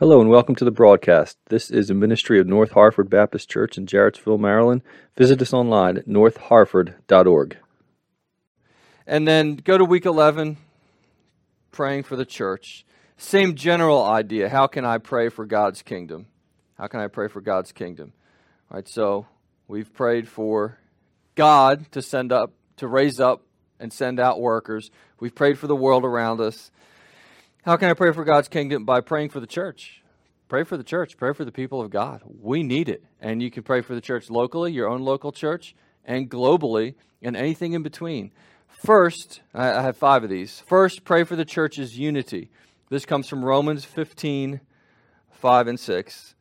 Hello and welcome to the broadcast. This is a ministry of North Harford Baptist Church in Jarrettsville, Maryland. Visit us online at northharford.org. And then go to week 11, praying for the church. Same general idea. How can I pray for God's kingdom? How can I pray for God's kingdom? All right, so we've prayed for God to send up, to raise up and send out workers. We've prayed for the world around us. How can I pray for God's kingdom? By praying for the church. Pray for the church. Pray for the people of God. We need it. And you can pray for the church locally, your own local church, and globally, and anything in between. First, I have five of these. First, pray for the church's unity. This comes from Romans 15, 5 and 6.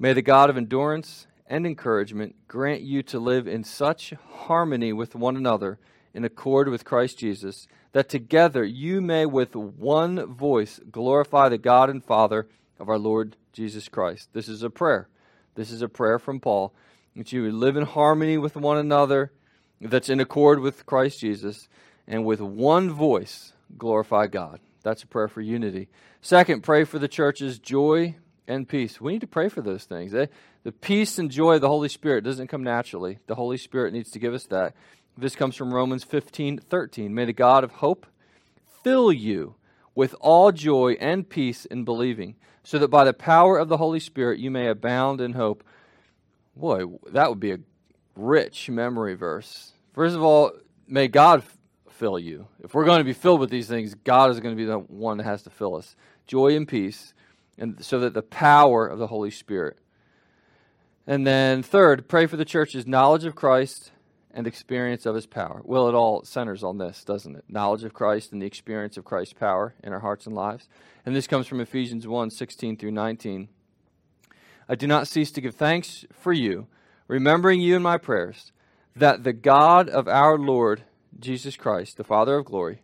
May the God of endurance and encouragement grant you to live in such harmony with one another in accord with Christ Jesus, that together you may with one voice glorify the God and Father of our Lord Jesus Christ. This is a prayer. This is a prayer from Paul that you would live in harmony with one another, that's in accord with Christ Jesus, and with one voice glorify God. That's a prayer for unity. Second, pray for the church's joy and peace. We need to pray for those things. Eh? The peace and joy of the Holy Spirit doesn't come naturally. The Holy Spirit needs to give us that. This comes from Romans 15 13. May the God of hope fill you with all joy and peace in believing, so that by the power of the Holy Spirit you may abound in hope. Boy, that would be a rich memory verse. First of all, may God fill you. If we're going to be filled with these things, God is going to be the one that has to fill us. Joy and peace, and so that the power of the Holy Spirit. And then third, pray for the church's knowledge of Christ and experience of his power. Well, it all centers on this, doesn't it? Knowledge of Christ and the experience of Christ's power in our hearts and lives. And this comes from Ephesians 1 16 through 19. I do not cease to give thanks for you, remembering you in my prayers, that the God of our Lord Jesus Christ, the Father of glory,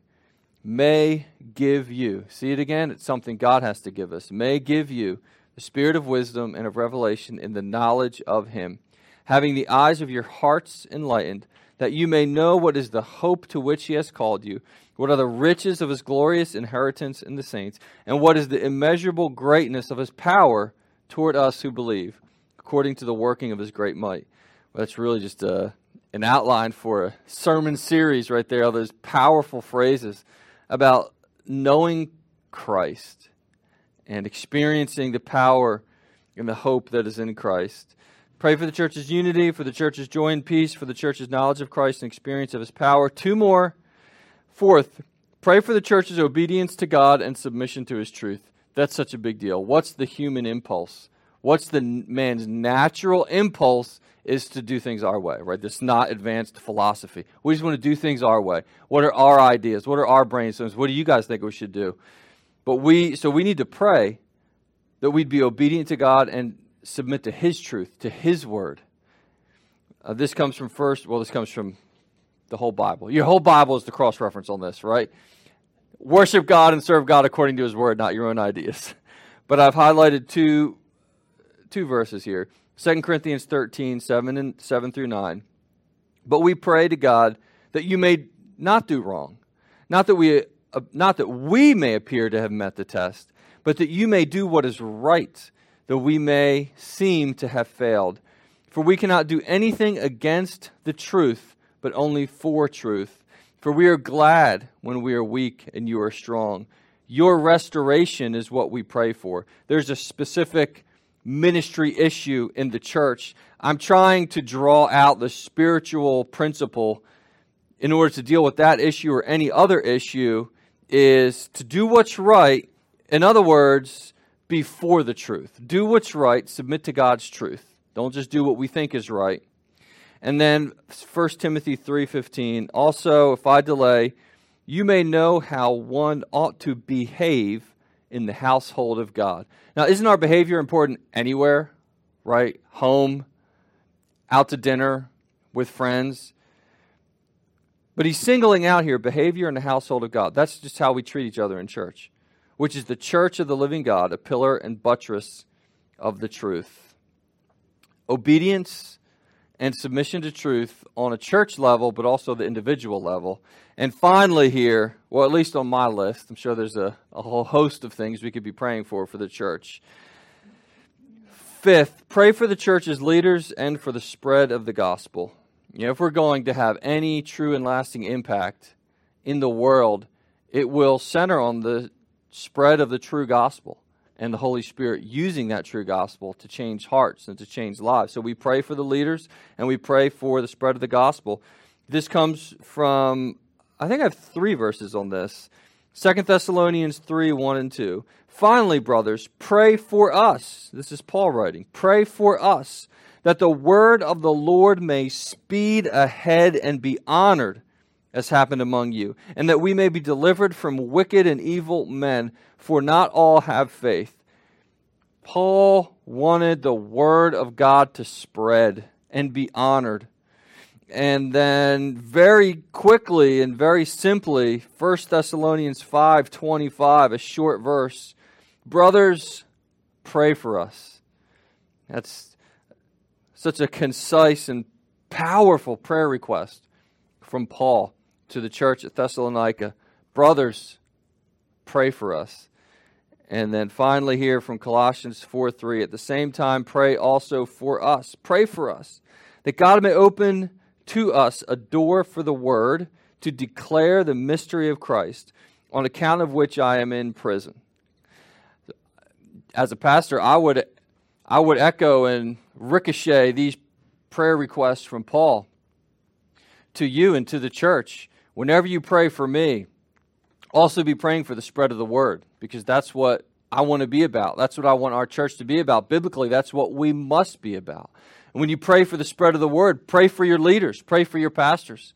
may give you. See it again? It's something God has to give us. May give you the spirit of wisdom and of revelation in the knowledge of him having the eyes of your hearts enlightened, that you may know what is the hope to which he has called you, what are the riches of his glorious inheritance in the saints, and what is the immeasurable greatness of his power toward us who believe, according to the working of his great might. Well, that's really just a, uh, an outline for a sermon series right there, all those powerful phrases about knowing Christ and experiencing the power and the hope that is in Christ. Pray for the church's unity, for the church's joy and peace, for the church's knowledge of Christ and experience of his power. Two more. Fourth, pray for the church's obedience to God and submission to his truth. That's such a big deal. What's the human impulse? What's the man's natural impulse is to do things our way, right? This not advanced philosophy. We just want to do things our way. What are our ideas? What are our brainstorms? What do you guys think we should do? But we so we need to pray that we'd be obedient to God and submit to His truth, to His word. Uh, this comes from first, well, this comes from the whole Bible. Your whole Bible is the cross reference on this, right? Worship God and serve God according to His word, not your own ideas. But I've highlighted two, two verses here 2 Corinthians 13, 7, and 7 through 9. But we pray to God that you may not do wrong, not that we, uh, not that we may appear to have met the test, but that you may do what is right though we may seem to have failed. For we cannot do anything against the truth, but only for truth. For we are glad when we are weak and you are strong. Your restoration is what we pray for. There's a specific ministry issue in the church. I'm trying to draw out the spiritual principle in order to deal with that issue or any other issue is to do what's right. In other words, before the truth. Do what's right, submit to God's truth. Don't just do what we think is right. And then 1 Timothy 3:15, also if I delay, you may know how one ought to behave in the household of God. Now, isn't our behavior important anywhere? Right? Home, out to dinner with friends. But he's singling out here behavior in the household of God. That's just how we treat each other in church which is the church of the living God, a pillar and buttress of the truth. Obedience and submission to truth on a church level, but also the individual level. And finally, here, well, at least on my list, I'm sure there's a, a whole host of things we could be praying for for the church. Fifth, pray for the church's leaders and for the spread of the gospel. You know, if we're going to have any true and lasting impact in the world, it will center on the spread of the true gospel and the Holy Spirit using that true gospel to change hearts and to change lives. So we pray for the leaders and we pray for the spread of the gospel. This comes from, I think I have three verses on this. Second Thessalonians 3 1 and 2. Finally, brothers, pray for us. This is Paul writing. Pray for us that the word of the Lord may speed ahead and be honored as happened among you, and that we may be delivered from wicked and evil men, for not all have faith. Paul wanted the word of God to spread and be honored. And then very quickly and very simply, 1 Thessalonians 5:25, a short verse, brothers, pray for us. That's such a concise and powerful prayer request from Paul to the church at Thessalonica Brothers, pray for us. And then finally, here from Colossians 4 3, at the same time, pray also for us. Pray for us that God may open to us a door for the word to declare the mystery of Christ, on account of which I am in prison. As a pastor, I would, I would echo and ricochet these prayer requests from Paul to you and to the church whenever you pray for me, also be praying for the spread of the word because that's what I want to be about. That's what I want our church to be about. Biblically, that's what we must be about. And when you pray for the spread of the word, pray for your leaders, pray for your pastors,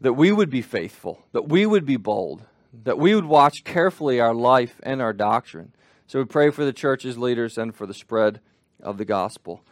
that we would be faithful, that we would be bold, that we would watch carefully our life and our doctrine. So we pray for the church's leaders and for the spread of the gospel.